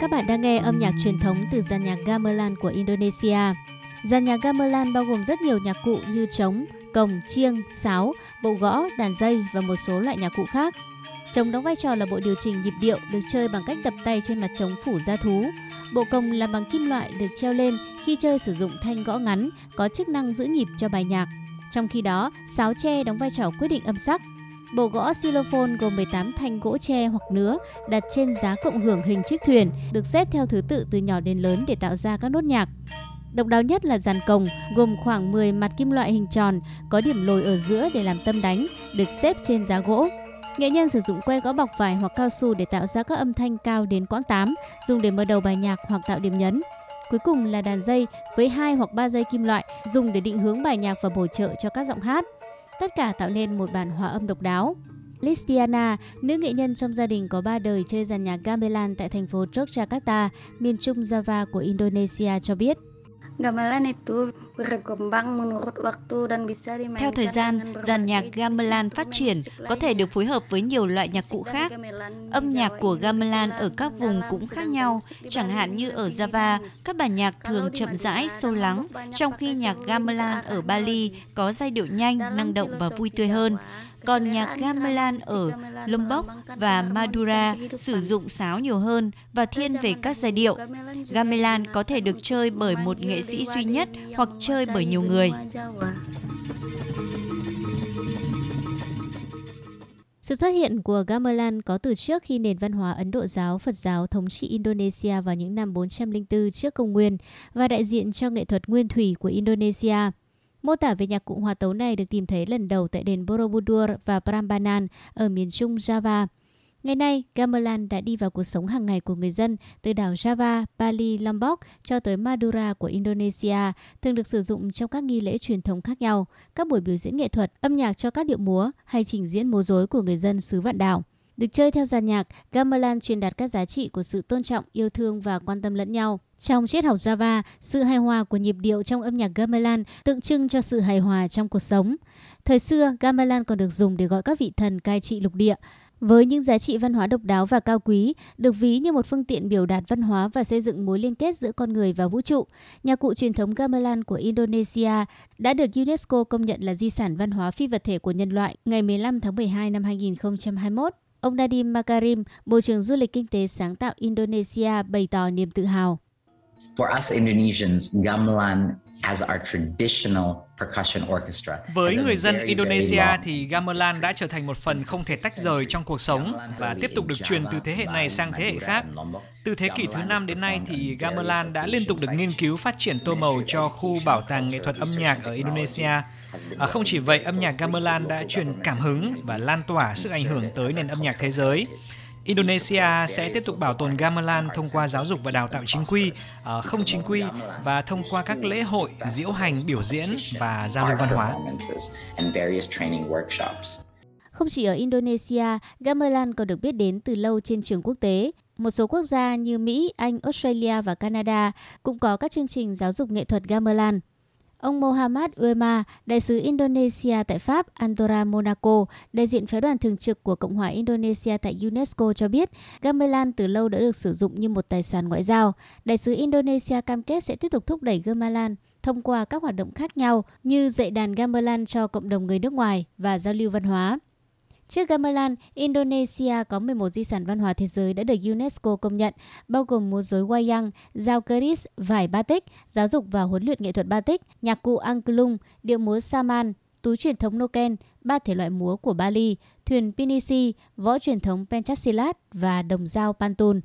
Các bạn đang nghe âm nhạc truyền thống từ dàn nhạc gamelan của Indonesia. Dàn nhạc gamelan bao gồm rất nhiều nhạc cụ như trống, cồng, chiêng, sáo, bộ gõ, đàn dây và một số loại nhạc cụ khác. Trống đóng vai trò là bộ điều chỉnh nhịp điệu được chơi bằng cách đập tay trên mặt trống phủ da thú. Bộ cồng làm bằng kim loại được treo lên khi chơi sử dụng thanh gõ ngắn có chức năng giữ nhịp cho bài nhạc. Trong khi đó, sáo tre đóng vai trò quyết định âm sắc. Bộ gõ xylophone gồm 18 thanh gỗ tre hoặc nứa đặt trên giá cộng hưởng hình chiếc thuyền, được xếp theo thứ tự từ nhỏ đến lớn để tạo ra các nốt nhạc. Độc đáo nhất là dàn cồng gồm khoảng 10 mặt kim loại hình tròn có điểm lồi ở giữa để làm tâm đánh, được xếp trên giá gỗ. Nghệ nhân sử dụng que gõ bọc vải hoặc cao su để tạo ra các âm thanh cao đến quãng 8, dùng để mở đầu bài nhạc hoặc tạo điểm nhấn. Cuối cùng là đàn dây với hai hoặc ba dây kim loại dùng để định hướng bài nhạc và bổ trợ cho các giọng hát. Tất cả tạo nên một bản hòa âm độc đáo. Listiana, nữ nghệ nhân trong gia đình có ba đời chơi dàn nhạc gamelan tại thành phố Yogyakarta, miền trung Java của Indonesia cho biết. Gamelan itu berkembang menurut waktu dan bisa dimainkan Theo thời gian, dàn nhạc gamelan phát triển có thể được phối hợp với nhiều loại nhạc cụ khác. Âm nhạc của gamelan ở các vùng cũng khác nhau, chẳng hạn như ở Java, các bản nhạc thường chậm rãi, sâu lắng, trong khi nhạc gamelan ở Bali có giai điệu nhanh, năng động và vui tươi hơn. Còn nhạc gamelan ở Lombok và Madura sử dụng sáo nhiều hơn và thiên về các giai điệu. Gamelan có thể được chơi bởi một nghệ sĩ duy nhất hoặc chơi bởi nhiều người. Sự xuất hiện của gamelan có từ trước khi nền văn hóa Ấn Độ giáo, Phật giáo thống trị Indonesia vào những năm 404 trước công nguyên và đại diện cho nghệ thuật nguyên thủy của Indonesia. Mô tả về nhạc cụ hòa tấu này được tìm thấy lần đầu tại đền Borobudur và Prambanan ở miền trung Java. Ngày nay, gamelan đã đi vào cuộc sống hàng ngày của người dân từ đảo Java, Bali, Lombok cho tới Madura của Indonesia, thường được sử dụng trong các nghi lễ truyền thống khác nhau, các buổi biểu diễn nghệ thuật, âm nhạc cho các điệu múa hay trình diễn múa rối của người dân xứ vạn đảo. Được chơi theo dàn nhạc, gamelan truyền đạt các giá trị của sự tôn trọng, yêu thương và quan tâm lẫn nhau. Trong triết học Java, sự hài hòa của nhịp điệu trong âm nhạc gamelan tượng trưng cho sự hài hòa trong cuộc sống. Thời xưa, gamelan còn được dùng để gọi các vị thần cai trị lục địa. Với những giá trị văn hóa độc đáo và cao quý, được ví như một phương tiện biểu đạt văn hóa và xây dựng mối liên kết giữa con người và vũ trụ, nhạc cụ truyền thống gamelan của Indonesia đã được UNESCO công nhận là di sản văn hóa phi vật thể của nhân loại ngày 15 tháng 12 năm 2021. Ông Nadim Makarim, Bộ trưởng Du lịch Kinh tế sáng tạo Indonesia bày tỏ niềm tự hào. For us Indonesians, gamelan as our traditional percussion orchestra. Với người dân Indonesia thì gamelan đã trở thành một phần không thể tách rời trong cuộc sống và tiếp tục được truyền từ thế hệ này sang thế hệ khác. Từ thế kỷ thứ năm đến nay thì gamelan đã liên tục được nghiên cứu phát triển tô màu cho khu bảo tàng nghệ thuật âm nhạc ở Indonesia. À, không chỉ vậy, âm nhạc gamelan đã truyền cảm hứng và lan tỏa sức ảnh hưởng tới nền âm nhạc thế giới. Indonesia sẽ tiếp tục bảo tồn gamelan thông qua giáo dục và đào tạo chính quy, ờ, không chính quy và thông qua các lễ hội, diễu hành, biểu diễn và giao lưu văn hóa. Không chỉ ở Indonesia, gamelan còn được biết đến từ lâu trên trường quốc tế. Một số quốc gia như Mỹ, Anh, Australia và Canada cũng có các chương trình giáo dục nghệ thuật gamelan. Ông Mohammad Uema, đại sứ Indonesia tại Pháp, Andorra, Monaco, đại diện phái đoàn thường trực của Cộng hòa Indonesia tại UNESCO cho biết, gamelan từ lâu đã được sử dụng như một tài sản ngoại giao. Đại sứ Indonesia cam kết sẽ tiếp tục thúc đẩy gamelan thông qua các hoạt động khác nhau như dạy đàn gamelan cho cộng đồng người nước ngoài và giao lưu văn hóa. Trước gamelan, Indonesia có 11 di sản văn hóa thế giới đã được UNESCO công nhận, bao gồm múa rối wayang, dao keris, vải batik, giáo dục và huấn luyện nghệ thuật batik, nhạc cụ angklung, điệu múa saman, túi truyền thống Noken, ba thể loại múa của Bali, thuyền Pinisi, võ truyền thống Pencastilat và đồng dao Pantun.